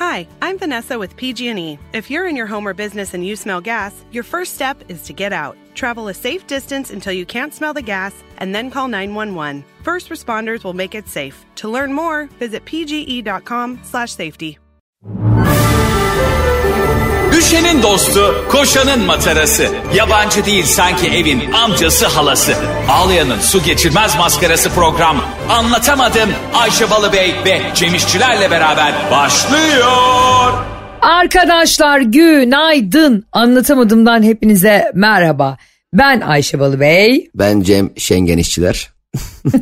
Hi, I'm Vanessa with PG&E. If you're in your home or business and you smell gas, your first step is to get out. Travel a safe distance until you can't smell the gas and then call 911. First responders will make it safe. To learn more, visit pge.com/safety. Düşenin dostu, koşanın matarası. Yabancı değil sanki evin amcası halası. Ağlayanın su geçirmez maskarası program. Anlatamadım Ayşe Balıbey ve Cemişçilerle beraber başlıyor. Arkadaşlar günaydın. Anlatamadığımdan hepinize merhaba. Ben Ayşe Balıbey. Ben Cem Şengen işçiler.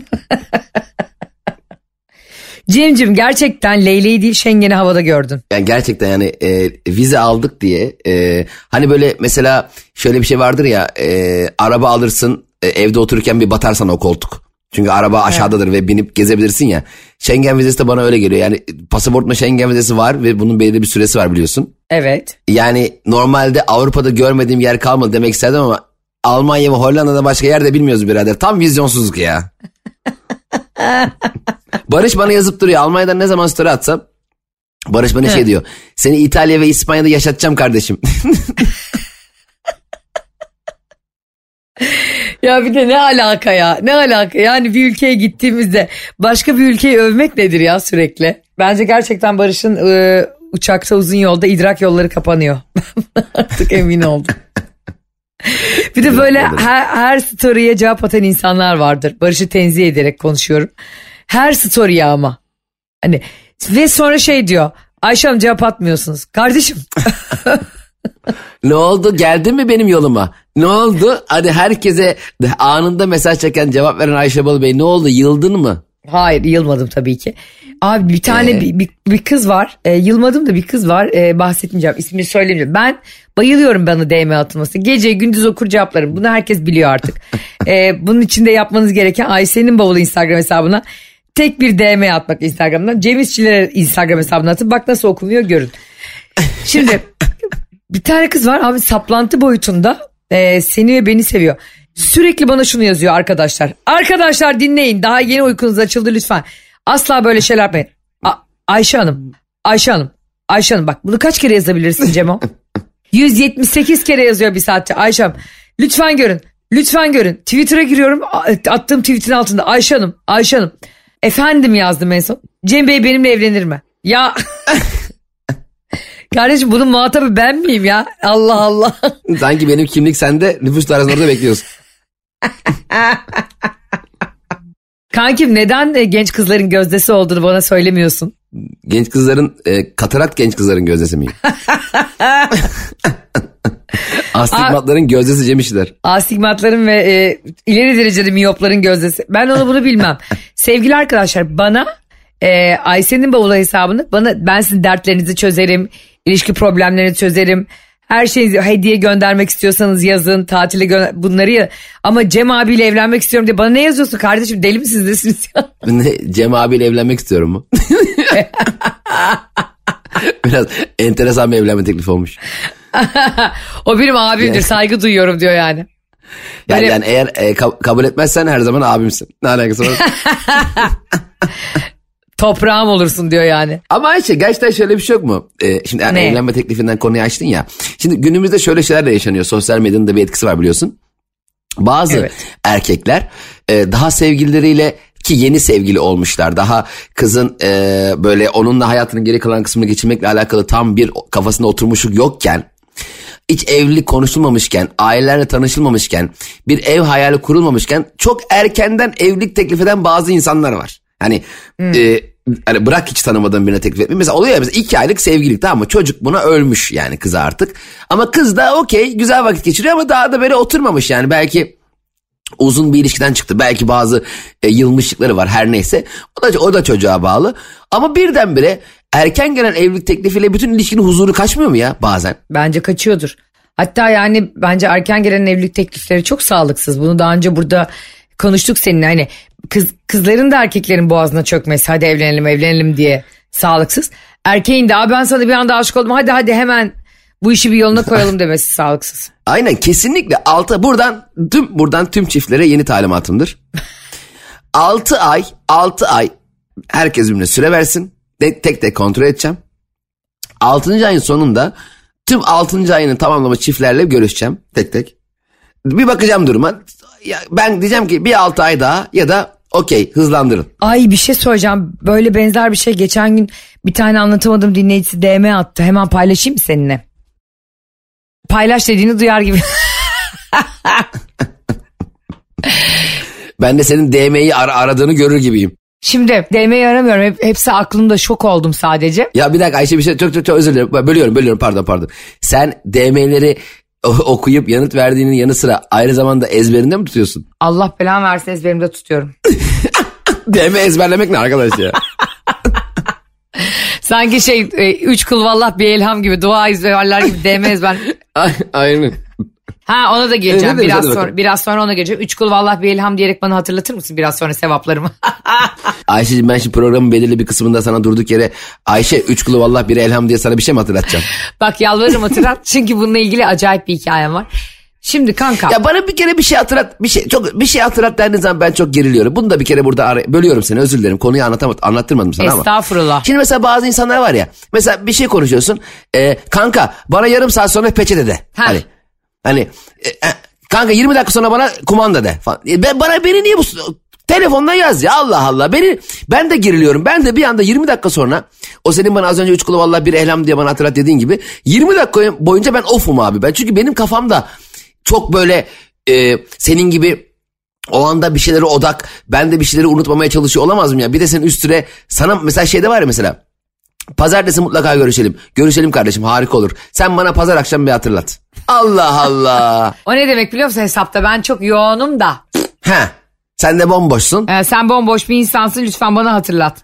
Cem'cim gerçekten Leyle'yi değil Şengen'i havada gördün. Yani gerçekten yani e, vize aldık diye e, hani böyle mesela şöyle bir şey vardır ya e, araba alırsın e, evde otururken bir batarsan o koltuk. Çünkü araba aşağıdadır ve binip gezebilirsin ya. Schengen vizesi de bana öyle geliyor. Yani pasaportuma Schengen vizesi var ve bunun belirli bir süresi var biliyorsun. Evet. Yani normalde Avrupa'da görmediğim yer kalmadı demek istedim ama Almanya ve Hollanda'da başka yerde bilmiyoruz birader. Tam vizyonsuzluk ya. Barış bana yazıp duruyor. Almanya'dan ne zaman story atsam Barış bana şey diyor. Seni İtalya ve İspanya'da yaşatacağım kardeşim. Ya bir de ne alaka ya ne alaka yani bir ülkeye gittiğimizde başka bir ülkeyi övmek nedir ya sürekli. Bence gerçekten Barış'ın e, uçakta uzun yolda idrak yolları kapanıyor. Artık emin oldum. bir de böyle her, her story'e cevap atan insanlar vardır. Barış'ı tenzih ederek konuşuyorum. Her story'e ama. Hani ve sonra şey diyor. Ayşe Hanım cevap atmıyorsunuz. Kardeşim ne oldu geldin mi benim yoluma? Ne oldu? Hadi herkese anında mesaj çeken cevap veren Ayşe Balı Bey ne oldu yıldın mı? Hayır yılmadım tabii ki. Abi bir tane Ee? bir, bir, bir kız var. E, yılmadım da bir kız var. E, bahsetmeyeceğim. ismini söylemeyeceğim. Ben bayılıyorum bana DM atılması. Gece gündüz okur cevaplarım. Bunu herkes biliyor artık. E, bunun için de yapmanız gereken Ayşe'nin bavulu Instagram hesabına tek bir DM atmak Instagram'dan. Cem İşçiler'e Instagram hesabına atıp bak nasıl okunuyor görün. Şimdi bir tane kız var abi saplantı boyutunda e, seni ve beni seviyor. Sürekli bana şunu yazıyor arkadaşlar. Arkadaşlar dinleyin daha yeni uykunuz açıldı lütfen. Asla böyle şeyler yapmayın. A- Ayşe Hanım, Ayşe Hanım, Ayşe Hanım bak bunu kaç kere yazabilirsin Cemo? 178 kere yazıyor bir saatte Ayşe Hanım. Lütfen görün, lütfen görün. Twitter'a giriyorum attığım tweetin altında Ayşe Hanım, Ayşe Hanım. Efendim yazdım en son. Cem Bey benimle evlenir mi? Ya... Kardeşim bunun muhatabı ben miyim ya? Allah Allah. Sanki benim kimlik sende nüfus arasında orada bekliyorsun. Kankim neden e, genç kızların gözdesi olduğunu bana söylemiyorsun? Genç kızların e, katarak genç kızların gözdesi miyim? Astigmatların gözdesi Cem İşçiler. Astigmatların ve e, ileri derecede miyopların gözdesi. Ben onu bunu bilmem. Sevgili arkadaşlar bana e, Ayşe'nin bavulu hesabını bana ben sizin dertlerinizi çözerim. ilişki problemlerinizi çözerim. Her şeyi hediye göndermek istiyorsanız yazın. Tatile gö- bunları ya. Ama Cem abiyle evlenmek istiyorum diye bana ne yazıyorsun kardeşim? Deli misiniz nesiniz ya? Ne, Cem abiyle evlenmek istiyorum mu? Biraz enteresan bir evlenme teklifi olmuş. O benim abimdir saygı duyuyorum diyor yani. Yani, Böyle- yani eğer e, ka- kabul etmezsen her zaman abimsin. Ne alakası var? Toprağım olursun diyor yani. Ama Ayşe gerçekten şöyle bir şey yok mu? Ee, şimdi yani evlenme teklifinden konuyu açtın ya. Şimdi günümüzde şöyle şeyler de yaşanıyor. Sosyal medyanın da bir etkisi var biliyorsun. Bazı Evet. erkekler e, daha sevgilileriyle ki yeni sevgili olmuşlar. Daha kızın e, böyle onunla hayatının geri kalan kısmını geçirmekle alakalı tam bir kafasında oturmuşluk yokken hiç evlilik konuşulmamışken, ailelerle tanışılmamışken, bir ev hayali kurulmamışken çok erkenden evlilik teklif eden bazı insanlar var. Hani e, hani bırak hiç tanımadığın birine teklif etmeyi. Mesela oluyor ya mesela iki aylık sevgililik tamam mı? Çocuk buna ölmüş yani kız artık. Ama kız da okey güzel vakit geçiriyor ama daha da böyle oturmamış yani. Belki uzun bir ilişkiden çıktı. Belki bazı e, yılmışlıkları var her neyse. O da, o da çocuğa bağlı. Ama birdenbire erken gelen evlilik teklifiyle bütün ilişkinin huzuru kaçmıyor mu ya bazen? Bence kaçıyordur. Hatta yani bence erken gelen evlilik teklifleri çok sağlıksız. Bunu daha önce burada konuştuk seninle. Hani kız, kızların da erkeklerin boğazına çökmesi hadi evlenelim evlenelim diye sağlıksız. Erkeğin de "Aa, ben sana bir anda aşık oldum hadi hadi hemen bu işi bir yoluna koyalım demesi sağlıksız. Aynen kesinlikle altı buradan tüm buradan tüm çiftlere yeni talimatımdır. 6 ay 6 ay herkes birbirine süre versin. De- tek tek kontrol edeceğim. 6. ayın sonunda tüm 6. ayının tamamlama çiftlerle görüşeceğim tek tek. Bir bakacağım duruma. Ya ben diyeceğim ki bir 6 ay daha ya da okey hızlandırın. Ay bir şey söyleyeceğim. Böyle benzer bir şey geçen gün bir tane anlatamadım dinleyicisi DM attı. Hemen paylaşayım mı seninle? Paylaş dediğini duyar gibi. Ben de senin DM'yi ar- aradığını görür gibiyim. Şimdi DM'yi aramıyorum. Hep, hepsi aklımda şok oldum sadece. Ya bir dakika Ayşe bir şey çok çok çok özür dilerim. Bölüyorum bölüyorum pardon pardon. Sen DM'leri okuyup yanıt verdiğinin yanı sıra aynı zamanda ezberinde mi tutuyorsun? Allah belanı versin ezberimde tutuyorum. DM ezberlemek ne arkadaş ya? Sanki şey e, üç kul vallah bir elham gibi dua ezberler gibi DM ezber. Aynen. Ha ona da geleceğim evet, biraz sonra. bakalım. Biraz sonra ona geleceğim. Üç kul vallah bir elham diyerek bana hatırlatır mısın biraz sonra sevaplarımı? Ayşe'cim ben şimdi programın belirli bir kısmında sana durduk yere Ayşe üç kulu vallah biri elham diye sana bir şey mi hatırlatacağım? Bak yalvarırım hatırlat. Çünkü bununla ilgili acayip bir hikayem var. Şimdi kanka. Ya bana bir kere bir şey hatırlat bir şey çok bir şey hatırlat dendiğin zaman ben çok geriliyorum. Bunu da bir kere burada ara- bölüyorum seni özür dilerim. Konuyu anlatamadım anlattırmadım sana ama. Estağfurullah. Şimdi mesela bazı insanlar var ya mesela bir şey konuşuyorsun. e, kanka bana yarım saat sonra peçete de. Ha. Hani hani e, e, kanka 20 dakika sonra bana kumanda de falan. E, ben, bana beni niye bu telefondan yaz ya Allah Allah. Beni ben de geriliyorum. Ben de bir anda 20 dakika sonra o senin bana az önce üç kulu vallahi bir ehlam diye bana hatırlat dediğin gibi 20 dakika boyunca ben ofum abi ben. Çünkü benim kafamda çok böyle e, senin gibi o anda bir şeylere odak ben de bir şeyleri unutmamaya çalışıyor olamaz mı ya? Bir de senin üstüne sana mesela şeyde var ya mesela pazartesi mutlaka görüşelim. Görüşelim kardeşim harika olur. Sen bana pazar akşam bir hatırlat. Allah Allah. O ne demek biliyor musun hesapta? Ben çok yoğunum da. He. Sen de bomboşsun. Ee, sen bomboş bir insansın lütfen bana hatırlat.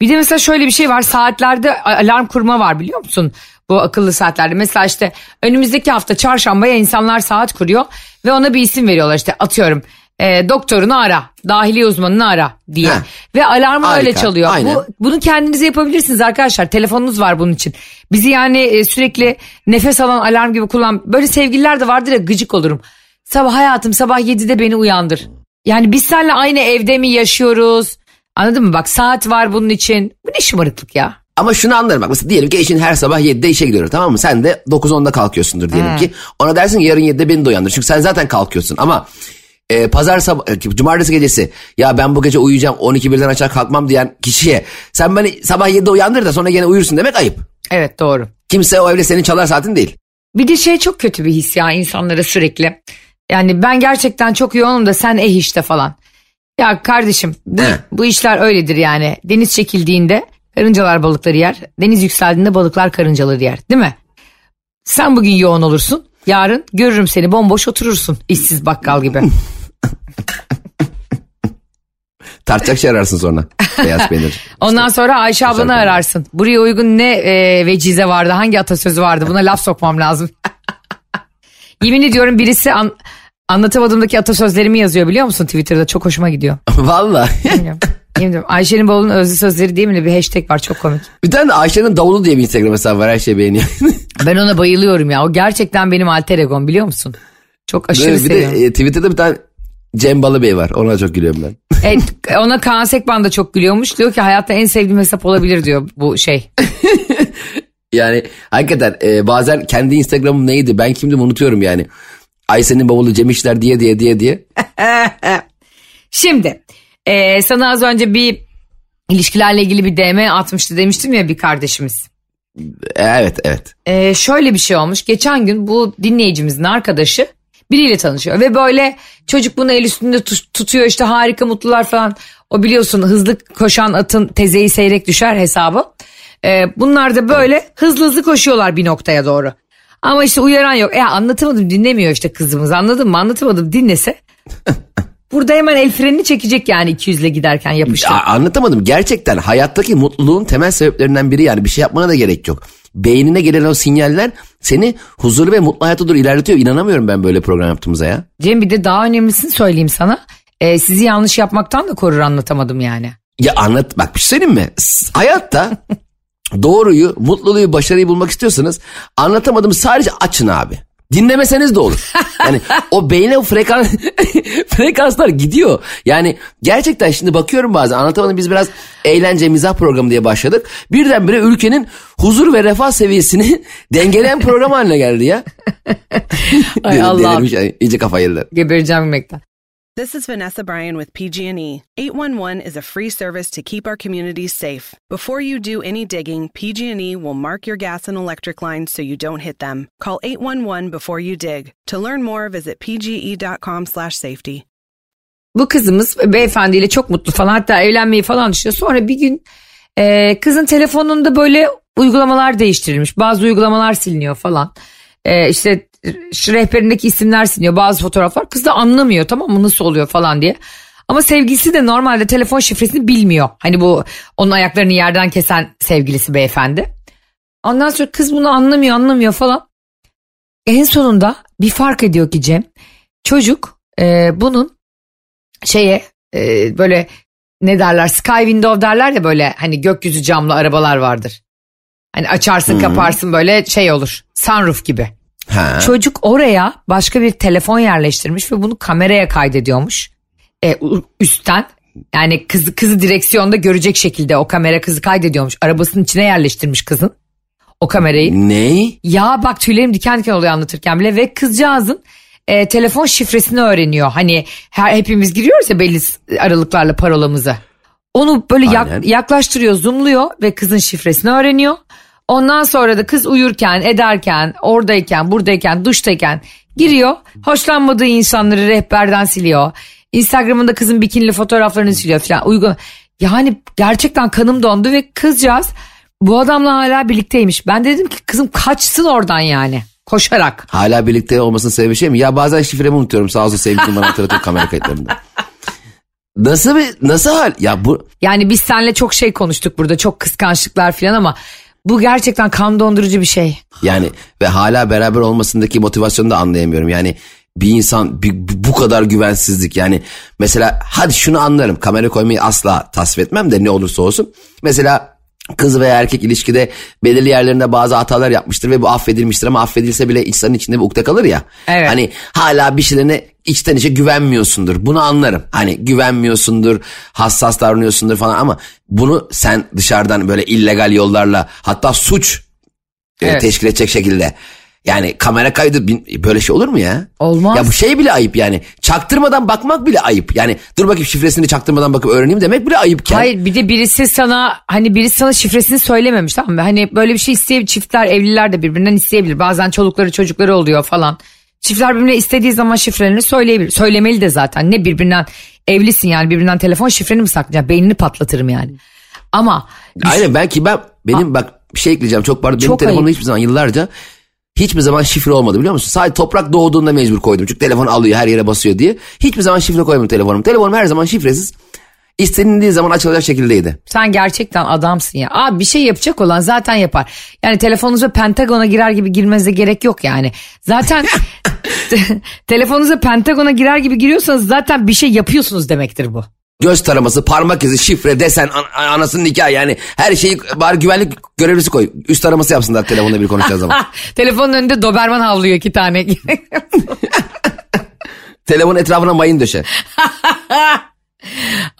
Bir de mesela şöyle bir şey var saatlerde alarm kurma var biliyor musun? Bu akıllı saatlerde. Mesela işte önümüzdeki hafta çarşambaya insanlar saat kuruyor ve ona bir isim veriyorlar işte atıyorum. E, doktorunu ara, dahiliye uzmanını ara diye. Heh. Ve alarmı Harika, öyle çalıyor. aynen. Bu, bunu kendinize yapabilirsiniz arkadaşlar. Telefonunuz var bunun için. Bizi yani e, sürekli nefes alan alarm gibi kullan. Böyle sevgililer de vardır ya gıcık olurum. Sabah hayatım sabah 7'de beni uyandır. Yani biz seninle aynı evde mi yaşıyoruz? Anladın mı? Bak saat var bunun için. Bu ne şımarıklık ya? Ama şunu anlarım bak mesela diyelim ki eşin her sabah 7'de işe gidiyor tamam mı? Sen de 9-10'da kalkıyorsundur diyelim ki. Ona dersin ki yarın 7'de beni de uyandır. Çünkü sen zaten kalkıyorsun ama e, pazar sabah, e, cumartesi gecesi ya ben bu gece uyuyacağım 12 birden açar kalkmam diyen kişiye sen beni sabah 7'de uyandır da sonra gene uyursun demek ayıp. Evet doğru. Kimse o evde senin çalar saatin değil. Bir de şey çok kötü bir his ya insanlara sürekli. Yani ben gerçekten çok yoğunum da sen eh işte falan. Ya kardeşim bu, bu işler öyledir yani. Deniz çekildiğinde karıncalar balıkları yer. Deniz yükseldiğinde balıklar karıncaları yer değil mi? Sen bugün yoğun olursun. Yarın görürüm seni bomboş oturursun işsiz bakkal gibi. Tartacak şey ararsın sonra. Beyaz peynir. Ondan sonra Ayşe ablanı güzel ararsın. Buraya uygun ne e, vecize vardı hangi atasözü vardı buna laf sokmam lazım. Yemin ediyorum birisi an, anlatamadığımdaki atasözlerimi yazıyor biliyor musun Twitter'da çok hoşuma gidiyor. Valla. Ayşe'nin bavulun özlü sözleri diye mi de bir hashtag var çok komik. bir tane de Ayşe'nin davulu diye bir Instagram hesabı var her şey beğeniyor. Ben ona bayılıyorum ya o gerçekten benim alter egom biliyor musun? Çok aşırı bir de seviyorum. e, Twitter'da bir tane Cem Balıbey var ona çok gülüyorum ben. Evet, ona Kaan Sekban da çok gülüyormuş. Diyor ki hayatta en sevdiğim hesap olabilir diyor bu şey. Yani hakikaten e, bazen kendi Instagram'ım neydi ben kimdim unutuyorum yani. Ayşe'nin bavulu Cem İşler diye diye diye diye. Şimdi e, sana az önce bir ilişkilerle ilgili bir DM atmıştı demiştim ya bir kardeşimiz. E, evet evet. E, şöyle bir şey olmuş. Geçen gün bu dinleyicimizin arkadaşı biriyle tanışıyor ve böyle çocuk bunu el üstünde tut- tutuyor işte harika mutlular falan. O biliyorsun hızlı koşan atın tezeyi seyrek düşer hesabı. E, bunlar da böyle hızlı hızlı koşuyorlar bir noktaya doğru. Ama işte uyaran yok. E anlatamadım dinlemiyor işte kızımız anladın mı anlatamadım dinlese. Burada hemen el frenini çekecek yani 200 ile giderken yapıştır. A- anlatamadım gerçekten hayattaki mutluluğun temel sebeplerinden biri yani bir şey yapmana da gerek yok. Beynine gelen o sinyaller seni huzurlu ve mutlu hayata doğru ilerletiyor. İnanamıyorum ben böyle program yaptığımıza ya. Cem bir de daha önemlisini söyleyeyim sana. Ee, sizi yanlış yapmaktan da korur anlatamadım yani. Ya anlat bak bir şey söyleyeyim mi? Hayatta doğruyu, mutluluğu, başarıyı bulmak istiyorsanız anlatamadım sadece açın abi. Dinlemeseniz de olur. Yani o beyne o frekans, frekanslar gidiyor. Yani gerçekten şimdi bakıyorum bazen anlatamadım biz biraz eğlence mizah programı diye başladık. Birdenbire ülkenin huzur ve refah seviyesini dengeleyen program haline geldi ya. Ay Allah. Delirmiş, iyice kafa yediler. Gebereceğim gülmekten. This is Vanessa Bryan with PG&E. 811 is a free service to keep our communities safe. Before you do any digging, PG&E will mark your gas and electric lines so you don't hit them. Call 811 before you dig. To learn more, visit pge.com/safety. Bu kızımız beyefendiyle çok mutlu falan hatta evlenmeyi falan düşünüyor. Sonra bir gün e, kızın telefonunda böyle uygulamalar değiştirilmiş. Bazı uygulamalar siliniyor falan. E, işte rehberindeki isimler siliniyor bazı fotoğraflar. Kız da anlamıyor tamam mı nasıl oluyor falan diye. Ama sevgilisi de normalde telefon şifresini bilmiyor. Hani bu onun ayaklarını yerden kesen sevgilisi beyefendi. Ondan sonra kız bunu anlamıyor anlamıyor falan. En sonunda bir fark ediyor ki Cem. Çocuk e, bunun şeye e, böyle ne derler sky window derler ya böyle hani gökyüzü camlı arabalar vardır. Hani açarsın kaparsın böyle şey olur sunroof gibi. Ha. Çocuk oraya başka bir telefon yerleştirmiş ve bunu kameraya kaydediyormuş. E, üstten yani kızı, kızı direksiyonda görecek şekilde o kamera kızı kaydediyormuş. Arabasının içine yerleştirmiş kızın o kamerayı. Ne? Ya bak tüylerim diken diken oluyor anlatırken bile ve kızcağızın e, telefon şifresini öğreniyor. Hani her, hepimiz giriyoruz ya belli aralıklarla parolamızı. Onu böyle yak- yaklaştırıyor, zoomluyor ve kızın şifresini öğreniyor. Ondan sonra da kız uyurken, ederken, oradayken, buradayken, duştayken giriyor. Hoşlanmadığı insanları rehberden siliyor. Instagram'ında kızın bikinili fotoğraflarını siliyor falan. Uygun. Yani gerçekten kanım dondu ve kızcağız bu adamla hala birlikteymiş. Ben de dedim ki kızım kaçsın oradan yani. Koşarak. Hala birlikte olmasının sebebi şey mi? Ya bazen şifremi unutuyorum sağ olsun sevgilim bana hatırlatıyor kamera kayıtlarında. Nasıl bir nasıl hal? Ya bu Yani biz seninle çok şey konuştuk burada. Çok kıskançlıklar falan ama bu gerçekten kan dondurucu bir şey. yani ve hala beraber olmasındaki motivasyonu da anlayamıyorum. Yani bir insan bir- bu kadar güvensizlik yani mesela hadi şunu anlarım kamera koymayı asla tasvip etmem de ne olursa olsun. Mesela kız veya erkek ilişkide belirli yerlerinde bazı hatalar yapmıştır ve bu affedilmiştir ama affedilse bile insanın içinde bir ukde kalır ya. Evet. Hani hala bir şeylerine içten içe güvenmiyorsundur. Bunu anlarım. Hani güvenmiyorsundur, hassas davranıyorsundur falan ama bunu sen dışarıdan böyle illegal yollarla hatta suç e, Evet. teşkil edecek şekilde. Yani kamera kaydı böyle şey olur mu ya? Olmaz. Ya bu şey bile ayıp yani. Çaktırmadan bakmak bile ayıp. Yani dur bakayım şifresini çaktırmadan bakıp öğreneyim demek bile ayıpken. Hayır bir de birisi sana hani birisi sana şifresini söylememiş tamam mı? Hani böyle bir şey isteyebilir çiftler evliler de birbirinden isteyebilir. Bazen çolukları çocukları oluyor falan. Çiftler birbirine istediği zaman şifrelerini söyleyebilir. Söylemeli de zaten. Ne birbirinden evlisin yani birbirinden telefon şifreni mi saklayacaksın? Beynini patlatırım yani. Ama Aynen belki ben benim bak bir şey ekleyeceğim çok pardon. Benim Çok telefonumda ayıp. hiçbir zaman yıllarca hiçbir zaman şifre olmadı biliyor musun? Sadece toprak doğduğunda mecbur koydum. Çünkü telefon alıyor her yere basıyor diye. Hiçbir zaman şifre koymadım telefonum. Telefonum her zaman şifresiz. İstenildiği zaman açılacak şekildeydi. sen gerçekten adamsın ya. Abi bir şey yapacak olan zaten yapar. Yani telefonunuza Pentagon'a girer gibi girmenize gerek yok yani. Zaten telefonunuza Pentagon'a girer gibi giriyorsanız zaten bir şey yapıyorsunuz demektir bu. Göz taraması, parmak izi, şifre, desen, an- anasının nikahı yani her şeyi bari güvenlik görevlisi koy. Üst taraması yapsınlar telefonla bir konuşacağı zaman. Telefonun önünde Doberman havlıyor iki tane. Telefon etrafına mayın döşe.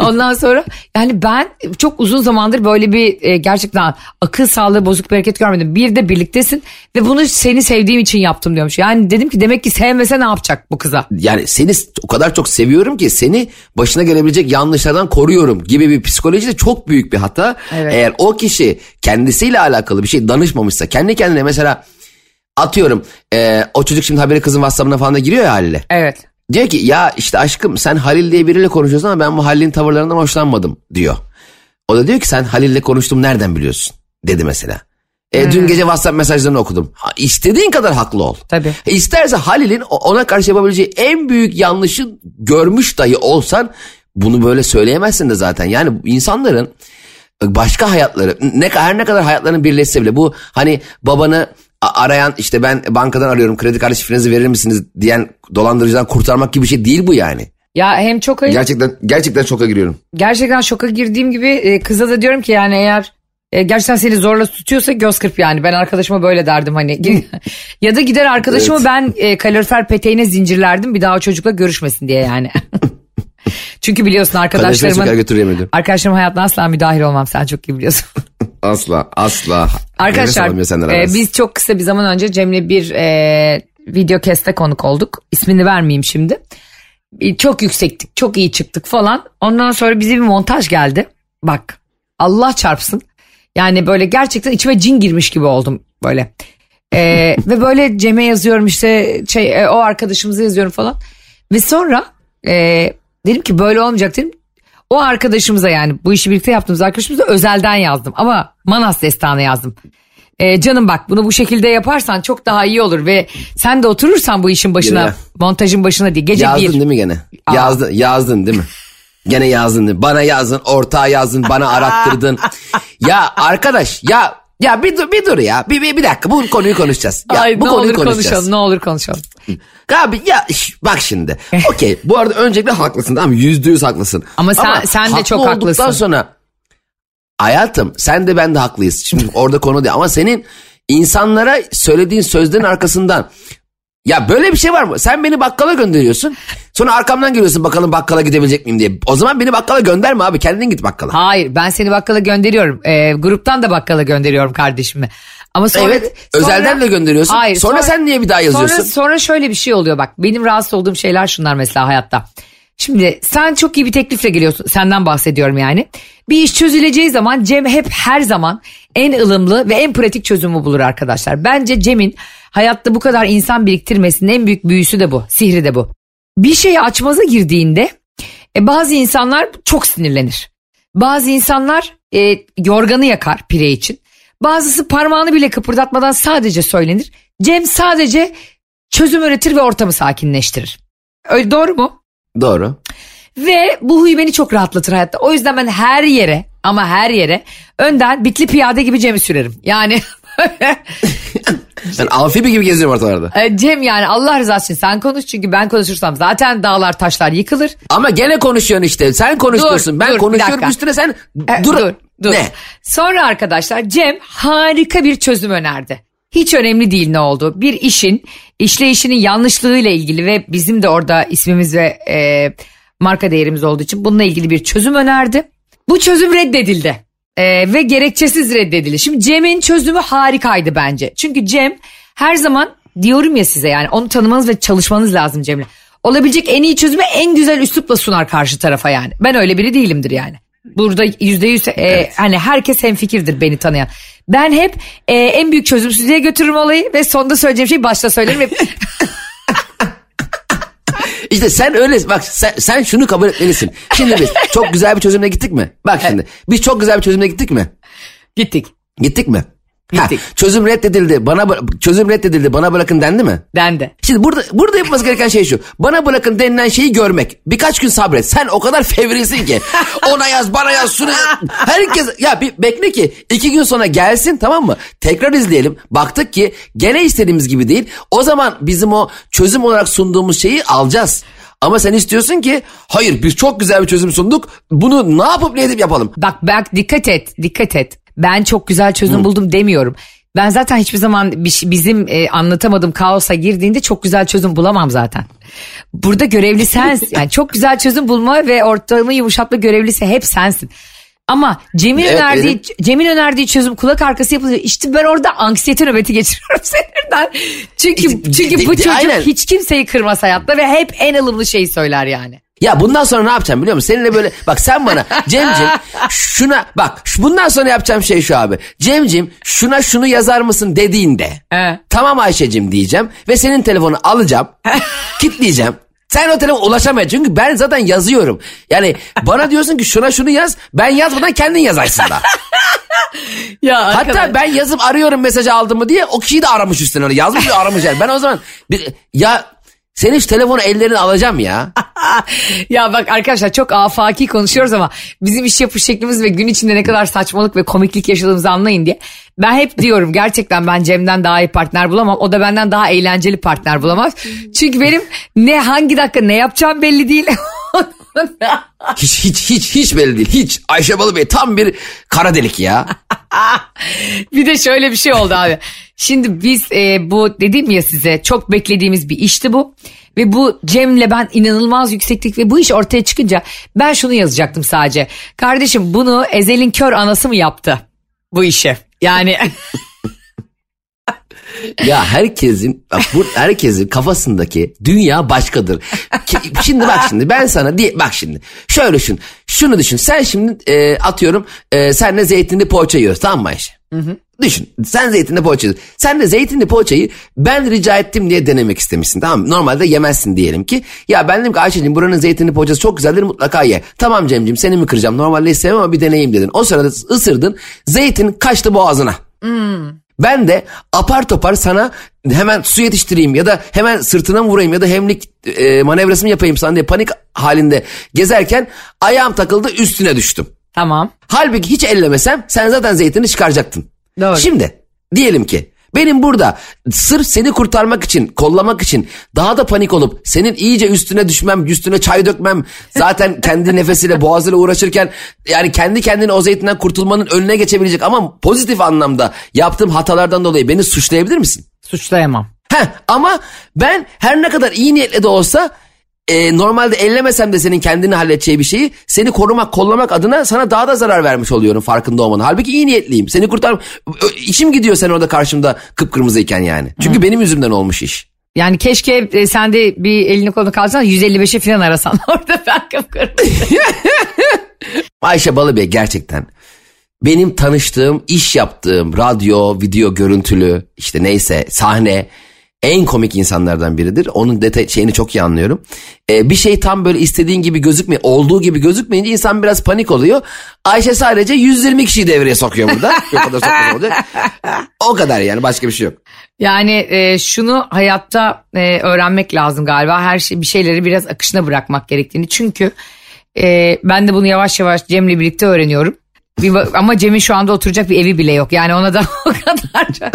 Ondan sonra yani ben çok uzun zamandır böyle bir e, gerçekten akıl sağlığı bozuk bir hareket görmedim. Bir de birliktesin ve bunu seni sevdiğim için yaptım diyormuş. Yani dedim ki demek ki sevmese ne yapacak bu kıza? Yani seni o kadar çok seviyorum ki seni başına gelebilecek yanlışlardan koruyorum gibi bir psikoloji de çok büyük bir hata. Evet. Eğer o kişi kendisiyle alakalı bir şey danışmamışsa kendi kendine mesela atıyorum e, o çocuk şimdi haberi kızın WhatsApp'ına falan da giriyor ya Halil'e. Evet. Diyor ki ya işte aşkım sen Halil diye biriyle konuşuyorsun ama ben bu Halil'in tavırlarından hoşlanmadım diyor. O da diyor ki sen Halil'le konuştum nereden biliyorsun dedi mesela. E, Dün gece WhatsApp mesajlarını okudum. Ha, istediğin kadar haklı ol. Tabii. E, İsterse Halil'in ona karşı yapabileceği en büyük yanlışı görmüş dahi olsan bunu böyle söyleyemezsin de zaten. Yani insanların başka hayatları ne her ne kadar hayatlarını birleşse bile bu hani babanı arayan işte ben bankadan arıyorum kredi kartı şifrenizi verir misiniz diyen dolandırıcıdan kurtarmak gibi bir şey değil bu yani. Ya hem çok ayıp Gerçekten gerçekten şoka giriyorum. gerçekten şoka girdiğim gibi e, kıza da diyorum ki yani eğer e, gerçekten seni zorla tutuyorsa göz kırp yani. Ben arkadaşıma böyle derdim hani. ya da gider arkadaşımı Evet. ben e, kalorifer peteğine zincirlerdim bir daha o çocukla görüşmesin diye yani. Çünkü biliyorsun arkadaşlarımın götüremedim. arkadaşlarım hayatına asla müdahil olmam sen çok iyi biliyorsun. Asla asla. Arkadaşlar e, biz çok kısa bir zaman önce Cem'le bir e, video keste konuk olduk. İsmini vermeyeyim şimdi. E, çok yüksektik, çok iyi çıktık falan. Ondan sonra bize bir montaj geldi. Bak Allah çarpsın. Yani böyle gerçekten içime cin girmiş gibi oldum böyle. E, ve böyle Cem'e yazıyorum işte şey e, o arkadaşımıza yazıyorum falan. Ve sonra e, dedim ki böyle olmayacak dedim. O arkadaşımıza yani bu işi birlikte yaptığımız arkadaşımıza özelden yazdım. Ama Manas destanı yazdım. Ee, canım bak bunu bu şekilde yaparsan çok daha iyi olur ve sen de oturursan bu işin başına Gene. montajın başına değil gece Yazdın bir. değil mi gene? Aa. Yazdın, yazdın değil mi? Gene yazdın değil mi? Bana yazdın, ortağa yazdın, bana arattırdın. ya arkadaş ya ya bir dur bir dur ya. Bir, bir, bir dakika bu konuyu konuşacağız. Ya, Ay bu ne konuyu olur konuşacağız. konuşalım ne olur konuşalım. Abi ya şş, bak şimdi. Okey bu arada öncelikle haklısın tamam? Yüzde yüz haklısın. Ama sen- sen de çok olduktan haklısın. sonra hayatım sen de ben de haklıyız. Şimdi orada konu değil ama senin insanlara söylediğin sözlerin arkasından ya böyle bir şey var mı? Sen beni bakkala gönderiyorsun. Sonra arkamdan geliyorsun bakalım bakkala gidebilecek miyim diye. O zaman beni bakkala gönderme abi. Kendin git bakkala. Hayır ben seni bakkala gönderiyorum. Ee, gruptan da bakkala gönderiyorum kardeşimi. Ama sonra, evet. sonra- özelden de gönderiyorsun. Hayır, sonra, sen niye bir daha yazıyorsun? Sonra, sonra şöyle bir şey oluyor bak. Benim rahatsız olduğum şeyler şunlar mesela hayatta. Şimdi sen çok iyi bir teklifle geliyorsun. Senden bahsediyorum yani. Bir iş çözüleceği zaman Cem hep her zaman en ılımlı ve en pratik çözümü bulur arkadaşlar. Bence Cem'in hayatta bu kadar insan biriktirmesinin en büyük büyüsü de bu. Sihri de bu. Bir şeyi açmaza girdiğinde e, bazı insanlar çok sinirlenir. Bazı insanlar e, yorganı yakar pire için. Bazısı parmağını bile kıpırdatmadan sadece söylenir. Cem sadece çözüm üretir ve ortamı sakinleştirir. Öyle doğru mu? Doğru. Ve bu huy beni çok rahatlatır hayatta. O yüzden ben her yere ama her yere önden bitli piyade gibi Cem'i sürerim. Yani Ben amfibi gibi geziyorum ortalarda. e, Cem yani Allah rızası için sen konuş çünkü ben konuşursam zaten dağlar taşlar yıkılır. Ama gene konuşuyorsun işte. Sen konuşuyorsun. Dur, ben dur, konuşuyorum üstüne sen E, dur. dur, dur. Ne? Sonra arkadaşlar Cem harika bir çözüm önerdi. Hiç önemli değil ne oldu. Bir işin işleyişinin yanlışlığıyla ilgili ve bizim de orada ismimiz ve e, marka değerimiz olduğu için bununla ilgili bir çözüm önerdi. Bu çözüm reddedildi. E, ve gerekçesiz reddedildi. Şimdi Cem'in çözümü harikaydı bence. Çünkü Cem her zaman diyorum ya size yani onu tanımanız ve çalışmanız lazım Cem'le. Olabilecek en iyi çözümü en güzel üslupla sunar karşı tarafa yani. Ben öyle biri değilimdir yani. Burada yüzde yüz e, hani herkes hemfikirdir beni tanıyan. Ben hep e, en büyük çözümsüzlüğe götürürüm olayı ve sonda söyleyeceğim şeyi başta söylerim. Hep, İşte sen öyle bak sen, sen şunu kabul etmelisin. Şimdi biz çok güzel bir çözümle gittik mi? Bak şimdi biz çok güzel bir çözümle gittik mi? Gittik. Gittik mi? Ha, çözüm reddedildi. Bana çözüm reddedildi. Bana bırakın dendi mi? Dendi. Şimdi burada burada yapılması gereken şey şu. Bana bırakın denilen şeyi görmek. Birkaç gün sabret. Sen o kadar fevrisin ki. Ona yaz, bana yaz, şunu yaz. Herkes ya bir bekle ki iki gün sonra gelsin tamam mı? Tekrar izleyelim. Baktık ki gene istediğimiz gibi değil. O zaman bizim o çözüm olarak sunduğumuz şeyi alacağız. Ama sen istiyorsun ki hayır biz çok güzel bir çözüm sunduk. Bunu ne yapıp ne edip yapalım. Bak bak dikkat et dikkat et. Ben çok güzel çözüm buldum demiyorum. Ben zaten hiçbir zaman şey- bizim e, anlatamadığım kaosa girdiğinde çok güzel çözüm bulamam zaten. Burada görevli sensin. Yani çok güzel çözüm bulma ve ortamı yumuşatma görevlisi hep sensin. Ama Cem'in Evet, önerdiği benim- Cem'in önerdiği çözüm kulak arkası yapılıyor. İşte ben orada anksiyete nöbeti geçiriyorum sinirden. Çünkü çünkü bu çocuk aynen. hiç kimseyi kırmaz hayatta ve hep en ılımlı şeyi söyler yani. Ya bundan sonra ne yapacağım biliyor musun? Seninle böyle bak sen bana Cemcim şuna bak bundan sonra yapacağım şey şu abi. Cemcim şuna şunu yazar mısın dediğinde He. tamam Ayşe'cim diyeceğim ve senin telefonu alacağım kitleyeceğim. Sen o telefona ulaşamayacaksın çünkü ben zaten yazıyorum. Yani bana diyorsun ki şuna şunu yaz ben yazmadan kendin yazarsın da. Ya Hatta ben yazıp arıyorum mesajı aldım mı diye o kişiyi de aramış üstüne öyle yazmış ve aramış yani. Ben o zaman bir, ya senin şu telefonu ellerine alacağım ya. ya bak arkadaşlar çok afaki konuşuyoruz ama bizim iş yapış şeklimiz ve gün içinde ne kadar saçmalık ve komiklik yaşadığımızı anlayın diye. Ben hep diyorum gerçekten ben Cem'den daha iyi partner bulamam. O da benden daha eğlenceli partner bulamaz. Çünkü benim ne hangi dakika ne yapacağım belli değil. Hiç hiç hiç hiç belli değil. Hiç. Ayşe Balı Bey tam bir kara delik ya. bir de şöyle bir şey oldu abi. Şimdi biz e, bu dedim ya size çok beklediğimiz bir işti bu. Ve bu Cem'le ben inanılmaz yüksektik ve bu iş ortaya çıkınca ben şunu yazacaktım sadece. Kardeşim bunu Ezel'in kör anası mı yaptı bu işi? Yani Ya herkesin bak bu herkesin kafasındaki dünya başkadır. Şimdi bak şimdi ben sana diye bak şimdi şöyle düşün. Şunu düşün. Sen şimdi e, atıyorum e, senle zeytinli poğaça yiyoruz tamam mı Ayşe? Düşün sen zeytinli poğaça yiyorsun. Sen de zeytinli poğaçayı ben rica ettim diye denemek istemişsin tamam mı? Normalde yemezsin diyelim ki. Ya ben dedim ki Ayşe'cim buranın zeytinli poğaçası çok güzeldir mutlaka ye. Tamam Cem'cim seni mi kıracağım normalde istemem ama bir deneyeyim dedin. O sırada ısırdın zeytin kaçtı boğazına. Ben de apar topar sana hemen su yetiştireyim ya da hemen sırtına mı vurayım ya da hemlik e, manevrası mı yapayım sana diye panik halinde gezerken ayağım takıldı üstüne düştüm. tamam. Halbuki hiç ellemesem sen zaten zeytini çıkaracaktın. Doğru. Şimdi diyelim ki benim burada sırf seni kurtarmak için, kollamak için daha da panik olup senin iyice üstüne düşmem, üstüne çay dökmem, zaten kendi nefesiyle boğazıyla uğraşırken yani kendi kendine o zeytinden kurtulmanın önüne geçebilecek ama pozitif anlamda yaptığım hatalardan dolayı beni suçlayabilir misin? Suçlayamam. Heh, ama ben her ne kadar iyi niyetle de olsa e, normalde ellemesem de senin kendini halledeceği bir şeyi seni korumak, kollamak adına sana daha da zarar vermiş oluyorum farkında olmanın. Halbuki iyi niyetliyim. Seni kurtar... İçim gidiyor sen orada karşımda kıpkırmızıyken yani. Çünkü benim yüzümden olmuş iş. Yani keşke e, sen de bir elini kolunu kalsan 155'e falan arasan orada ben kıpkırmızı. Ayşe Balıbey gerçekten benim tanıştığım, iş yaptığım radyo, video, görüntülü işte neyse sahne en komik insanlardan biridir. Onun detay şeyini çok iyi anlıyorum. Ee, bir şey tam böyle istediğin gibi gözükmüyor, olduğu gibi gözükmeyince insan biraz panik oluyor. Ayşe sadece 120 kişiyi devreye sokuyor burada. O kadar sokmasa olacak. O kadar yani başka bir şey yok. Yani e, şunu hayatta e, öğrenmek lazım galiba. Her şey bir şeyleri biraz akışına bırakmak gerektiğini. Çünkü e, ben de bunu yavaş yavaş Cem'le birlikte öğreniyorum. Bir, ama Cem'in şu anda oturacak bir evi bile yok. Yani ona da o kadar çok,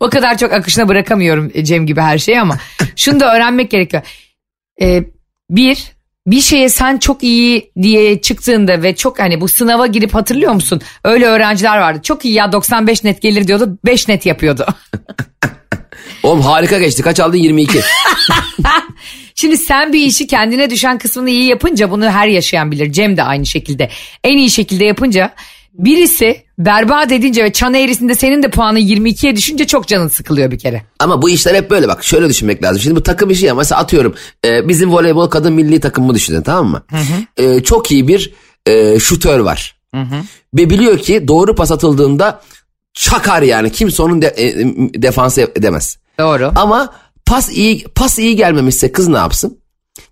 o kadar çok akışına bırakamıyorum Cem gibi her şeyi ama şunu da öğrenmek gerekiyor. E, bir bir şeye sen çok iyi diye çıktığında ve çok hani bu sınava girip hatırlıyor musun? Öyle öğrenciler vardı. Çok iyi ya 95 net gelir diyordu. 5 net yapıyordu. Oğlum harika geçti. Kaç aldın? 22. Şimdi sen bir işi kendine düşen kısmını iyi yapınca bunu her yaşayan bilir. Cem de aynı şekilde. En iyi şekilde yapınca birisi berbat edince ve çan eğrisinde senin de puanın 22'ye düşünce çok canın sıkılıyor bir kere. Ama bu işler hep böyle bak şöyle düşünmek lazım. Şimdi bu takım işi ya mesela atıyorum e, bizim voleybol kadın milli takımı düşünün tamam mı? E, çok iyi bir e, şutör var. Ve biliyor ki doğru pas atıldığında çakar yani kimse onun de, e, defansı edemez. Doğru. Ama pas iyi pas iyi gelmemişse kız ne yapsın?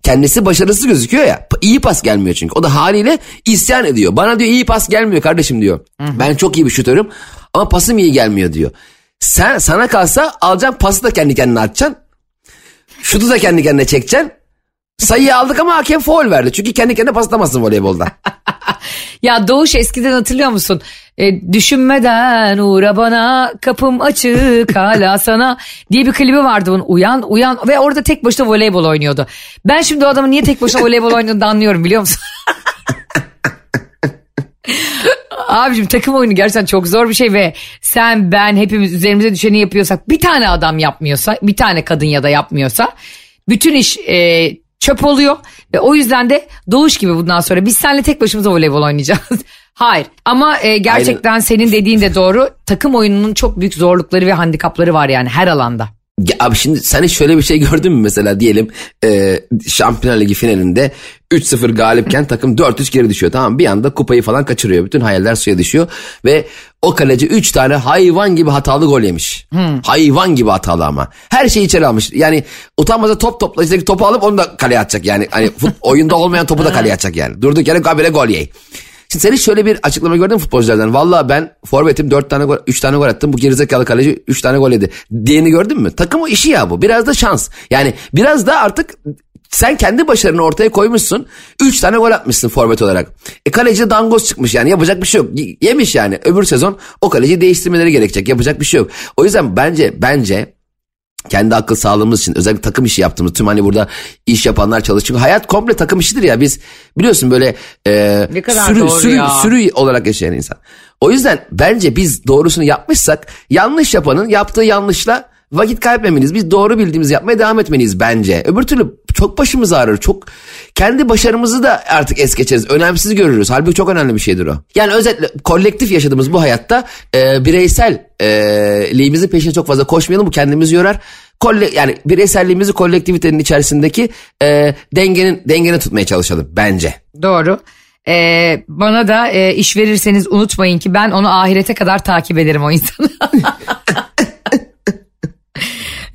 Kendisi başarısız gözüküyor ya. iyi pas gelmiyor çünkü. O da haliyle isyan ediyor. Bana diyor iyi pas gelmiyor kardeşim diyor. Ben çok iyi bir şutörüm ama pasım iyi gelmiyor diyor. Sen sana kalsa alacaksın pası da kendi kendine atacaksın. Şutu da kendi kendine çekeceksin. Sayıyı aldık ama hakem foul verdi. Çünkü kendi kendine pas atamazsın voleybolda. Ya Doğuş eskiden hatırlıyor musun? E, düşünmeden uğra bana kapım açık hala sana diye bir klibi vardı bunun. Uyan uyan ve orada tek başına voleybol oynuyordu. Ben şimdi o adamın niye tek başına voleybol oynadığını anlıyorum biliyor musun? Abicim takım oyunu gerçekten çok zor bir şey ve sen ben hepimiz üzerimize düşeni yapıyorsak bir tane adam yapmıyorsa bir tane kadın ya da yapmıyorsa bütün iş e, çöp oluyor. Ve o yüzden de doğuş gibi bundan sonra. Biz seninle tek başımıza voleybol oynayacağız. Hayır. Ama e, gerçekten senin dediğin de doğru. Takım oyununun çok büyük zorlukları ve handikapları var yani her alanda. Ya abi şimdi sen hiç şöyle bir şey gördün mü mesela diyelim e, Şampiyonlar Ligi finalinde 3-0 galipken takım 4-3 geri düşüyor. Tamam bir anda kupayı falan kaçırıyor. Bütün hayaller suya düşüyor. Ve o kaleci 3 tane hayvan gibi hatalı gol yemiş. Hayvan gibi hatalı ama her şeyi içeri almış yani utanmaza top toplayacak topu alıp onu da kaleye atacak yani hani fut, oyunda olmayan topu da kaleye atacak yani durduk yere habire gol yey. Şimdi sen hiç şöyle bir açıklama gördün mü futbolculardan? Valla ben forvetim 4 tane gol, 3 tane gol attım. Bu gerizekalı kaleci 3 tane gol yedi. Diyeni gördün mü? Takım o işi ya bu. Biraz da şans. Yani biraz da artık sen kendi başarını ortaya koymuşsun. 3 tane gol atmışsın forvet olarak. E kaleci dangoz çıkmış yani yapacak bir şey yok. Yemiş yani. Öbür sezon o kaleci değiştirmeleri gerekecek. Yapacak bir şey yok. O yüzden bence bence kendi akıl sağlığımız için özellikle takım işi yaptığımız tüm hani burada iş yapanlar çalışıyor. Çünkü hayat komple takım işidir ya biz biliyorsun böyle e, sürü, sürü, ya. sürü olarak yaşayan insan. O yüzden bence biz doğrusunu yapmışsak yanlış yapanın yaptığı yanlışla vakit kaybetmemeliyiz. Biz doğru bildiğimizi yapmaya devam etmeliyiz bence. Öbür türlü çok başımız ağrır. Çok kendi başarımızı da artık es geçeriz. Önemsiz görürüz. Halbuki çok önemli bir şeydir o. Yani özetle kolektif yaşadığımız bu hayatta e, bireysel e, liğimizin peşine çok fazla koşmayalım. Bu kendimizi yorar. Kolle, yani bireyselliğimizi kolektivitenin içerisindeki e, dengenin dengeni tutmaya çalışalım bence. Doğru. Ee, bana da e, iş verirseniz unutmayın ki ben onu ahirete kadar takip ederim o insanı.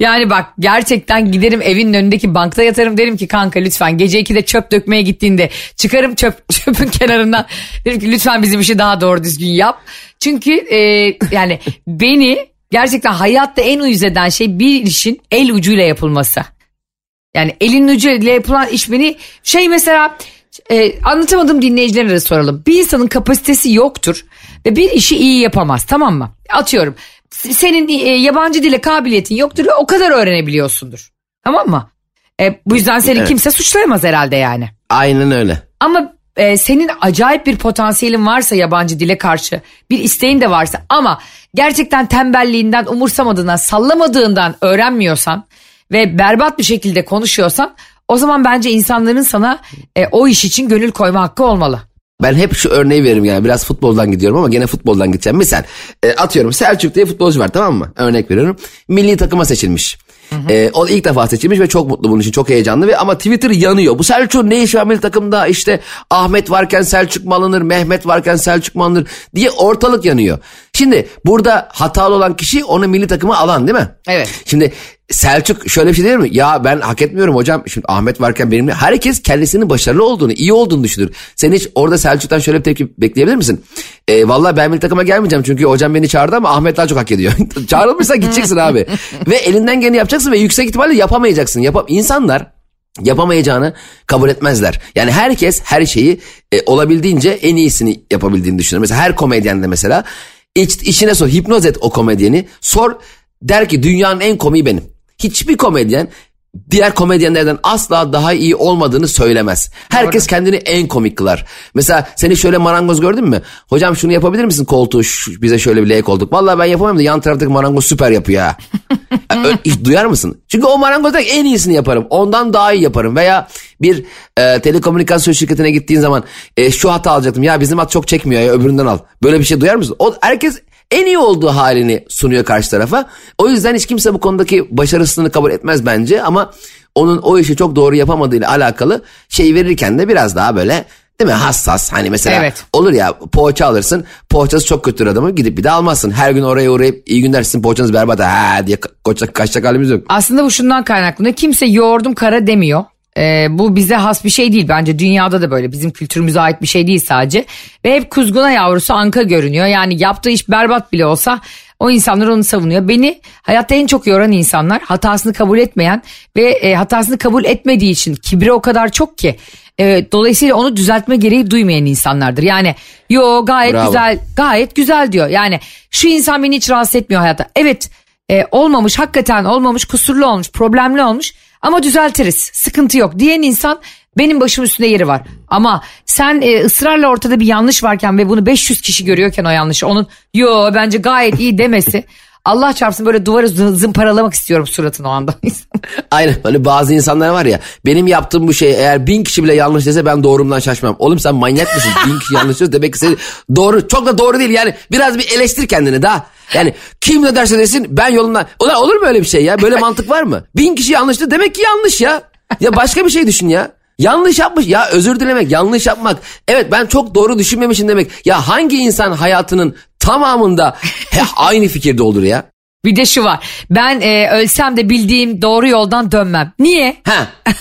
yani bak gerçekten giderim evin önündeki bankta yatarım derim ki kanka lütfen gece 2'de çöp dökmeye gittiğinde çıkarım çöp çöpün kenarından derim ki lütfen bizim işi daha doğru düzgün yap. Çünkü e, yani beni gerçekten hayatta en uyuz eden şey bir işin el ucuyla yapılması. Yani elin ucuyla yapılan iş beni şey mesela e, anlatamadım dinleyicilerine de soralım. Bir insanın kapasitesi yoktur ve bir işi iyi yapamaz tamam mı? Atıyorum senin e, yabancı dile kabiliyetin yoktur ve o kadar öğrenebiliyorsundur. Tamam mı? E, bu yüzden seni Evet. kimse suçlayamaz herhalde yani. Aynen öyle. Ama e, senin acayip bir potansiyelin varsa yabancı dile karşı bir isteğin de varsa ama gerçekten tembelliğinden umursamadığından sallamadığından öğrenmiyorsan ve berbat bir şekilde konuşuyorsan o zaman bence insanların sana e, o iş için gönül koyma hakkı olmalı. Ben hep şu örneği veririm yani biraz futboldan gidiyorum ama gene futboldan gideceğim. Misal e, atıyorum Selçuk diye futbolcu var tamam mı? Örnek veriyorum. Milli takıma seçilmiş. E, o ilk defa seçilmiş ve çok mutlu bunun için çok heyecanlı ve ama Twitter yanıyor. Bu Selçuk ne işi var milli takımda işte Ahmet varken Selçuk mu alınır Mehmet varken Selçuk mu alınır diye ortalık yanıyor. Şimdi burada hatalı olan kişi onu milli takıma alan değil mi? Evet. Şimdi Selçuk şöyle bir şey değil mi? Ya ben hak etmiyorum hocam. Şimdi Ahmet varken benimle herkes kendisinin başarılı olduğunu, iyi olduğunu düşünür. Sen hiç orada Selçuk'tan şöyle bir tepki bekleyebilir misin? E, Vallahi ben milli takıma gelmeyeceğim çünkü hocam beni çağırdı ama Ahmet daha çok hak ediyor. Çağrılmışsan gideceksin abi. ve elinden geleni yapacaksın ve yüksek ihtimalle yapamayacaksın. Yap insanlar yapamayacağını kabul etmezler. Yani herkes her şeyi e, olabildiğince en iyisini yapabildiğini düşünür. Mesela her komedyen de mesela iç, içine sor hipnoz et o komedyeni sor der ki dünyanın en komiği benim. Hiçbir komedyen diğer komedyenlerden asla daha iyi olmadığını söylemez. Herkes kendini en komik kılar. Mesela seni şöyle marangoz gördün mü? Hocam şunu yapabilir misin koltuğu şu- bize şöyle bir L koltuk. Vallahi ben yapamam da yan taraftaki marangoz süper yapıyor ha. Hiç duyar mısın? Çünkü o marangozda en iyisini yaparım. Ondan daha iyi yaparım. Veya bir e, telekomünikasyon şirketine gittiğin zaman e, şu hata alacaktım. Ya bizim hat çok çekmiyor ya öbüründen al. Böyle bir şey duyar mısın? O, herkes en iyi olduğu halini sunuyor karşı tarafa. O yüzden hiç kimse bu konudaki başarısını kabul etmez bence ama onun o işi çok doğru yapamadığıyla alakalı şey verirken de biraz daha böyle değil mi hassas hani mesela Evet. olur ya poğaça alırsın poğaçası çok kötü adamı gidip bir de almazsın. Her gün oraya uğrayıp iyi günler sizin poğaçanız berbat ha diye ka- kaçacak, kaçacak halimiz yok. Aslında bu şundan kaynaklanıyor. Kimse yoğurdum kara demiyor. Ee, bu bize has bir şey değil. Bence dünyada da böyle. Bizim kültürümüze ait bir şey değil sadece. Ve hep kuzguna yavrusu anka görünüyor. Yani yaptığı iş berbat bile olsa o insanlar onu savunuyor. Beni hayatta en çok yoran insanlar hatasını kabul etmeyen ve e, hatasını kabul etmediği için kibri o kadar çok ki e, dolayısıyla onu düzeltme gereği duymayan insanlardır. Yani yo gayet Bravo. güzel gayet güzel diyor. Yani şu insan beni hiç rahatsız etmiyor hayatta. Evet e, olmamış hakikaten olmamış kusurlu olmuş problemli olmuş ama düzeltiriz sıkıntı yok diyen insan benim başım üstünde yeri var. Ama sen e, ısrarla ortada bir yanlış varken ve bunu 500 kişi görüyorken o yanlışı onun yo bence gayet iyi demesi Allah çarpsın böyle duvarı zı- zımparalamak istiyorum suratını o anda. Aynen hani bazı insanlar var ya benim yaptığım bu şey eğer bin kişi bile yanlış dese ben doğrumdan şaşmam. Oğlum sen manyak mısın? bin kişi yanlış diyor demek ki seni doğru çok da doğru değil yani biraz bir eleştir kendini daha. Yani kim ne derse desin ben yolumdan. Ulan olur mu öyle bir şey ya böyle mantık var mı? Bin kişi yanlıştı demek ki yanlış ya. Ya başka bir şey düşün ya. Yanlış yapmış ya özür dilemek yanlış yapmak. Evet ben çok doğru düşünmemişim demek. Ya hangi insan hayatının tamamında heh, aynı fikirde olur ya? bir de şu var ben e, ölsem de bildiğim doğru yoldan dönmem. Niye? Ha.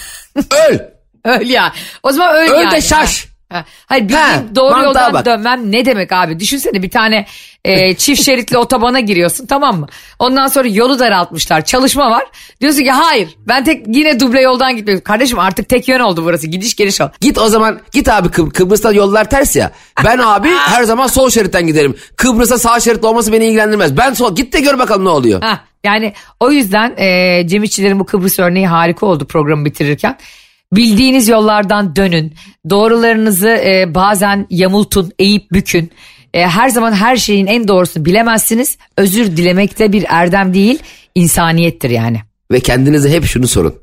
Öl. Öl ya. O zaman öl, Öl de yani. şaş. Ha. Ha. Hayır bildiğin Ha, doğru yoldan bak. dönmem ne demek abi? Düşünsene bir tane e, çift şeritli otobana giriyorsun tamam mı? Ondan sonra yolu daraltmışlar çalışma var. Diyorsun ki hayır ben tek yine duble yoldan gitmiyorum. Kardeşim artık tek yön oldu burası gidiş geliş ol. Git o zaman git abi Kıb- Kıbrıs'ta yollar ters ya. Ben abi her zaman sol şeritten giderim. Kıbrıs'ta sağ şerit olması beni ilgilendirmez. Ben sol git de gör bakalım ne oluyor. Ha. Yani o yüzden e, Cem İşçilerin bu Kıbrıs örneği harika oldu programı bitirirken. Bildiğiniz yollardan dönün. Doğrularınızı e, bazen yamultun, eğip bükün. E, her zaman her şeyin en doğrusunu bilemezsiniz. Özür dilemek de bir erdem değil, insaniyettir yani. Ve kendinize hep şunu sorun.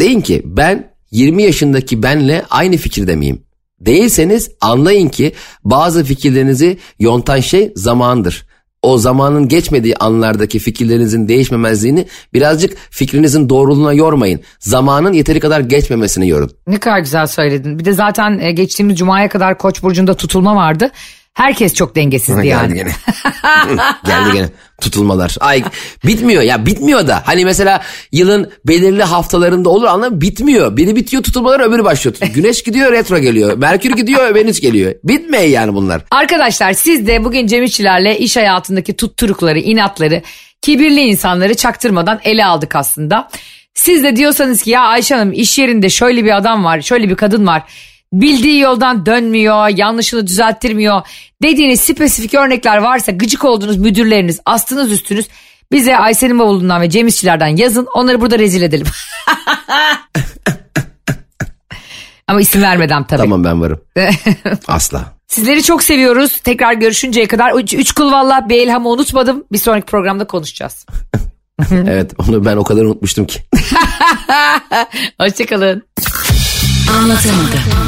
Deyin ki ben 20 yaşındaki benle aynı fikirde miyim? Değilseniz anlayın ki bazı fikirlerinizi yontan şey zamandır. O zamanın geçmediği anlardaki fikirlerinizin değişmemezliğini birazcık fikrinizin doğruluğuna yormayın. Zamanın yeteri kadar geçmemesini yorun. Ne kadar güzel söyledin. Bir de zaten e, geçtiğimiz cumaya kadar Koç burcunda tutulma vardı. Herkes çok dengesizdi yani. Geldi gene. Geldi gene tutulmalar. Ay bitmiyor ya bitmiyor da. Hani mesela yılın belirli haftalarında olur anladın mı? Bitmiyor. Biri bitiyor tutulmalar öbürü başlıyor. Güneş gidiyor retro geliyor. Merkür gidiyor Venüs geliyor. Bitmiyor yani bunlar. Arkadaşlar siz de bugün Cem İşçilerle iş hayatındaki tutturukları, inatları, kibirli insanları çaktırmadan ele aldık aslında. Siz de diyorsanız ki ya Ayşe Hanım iş yerinde şöyle bir adam var, şöyle bir kadın var. Bildiği yoldan dönmüyor, yanlışını düzelttirmiyor dediğiniz spesifik örnekler varsa gıcık olduğunuz müdürleriniz, astınız üstünüz bize Ayşe'nin bavulundan ve Cem İşçilerden yazın onları burada rezil edelim. Ama isim vermeden tabii. Tamam ben varım. Asla. Sizleri çok seviyoruz. Tekrar görüşünceye kadar üç, üç kul valla bir elhamı unutmadım. Bir sonraki programda konuşacağız. evet onu ben o kadar unutmuştum ki. Hoşçakalın. Anlatamadım.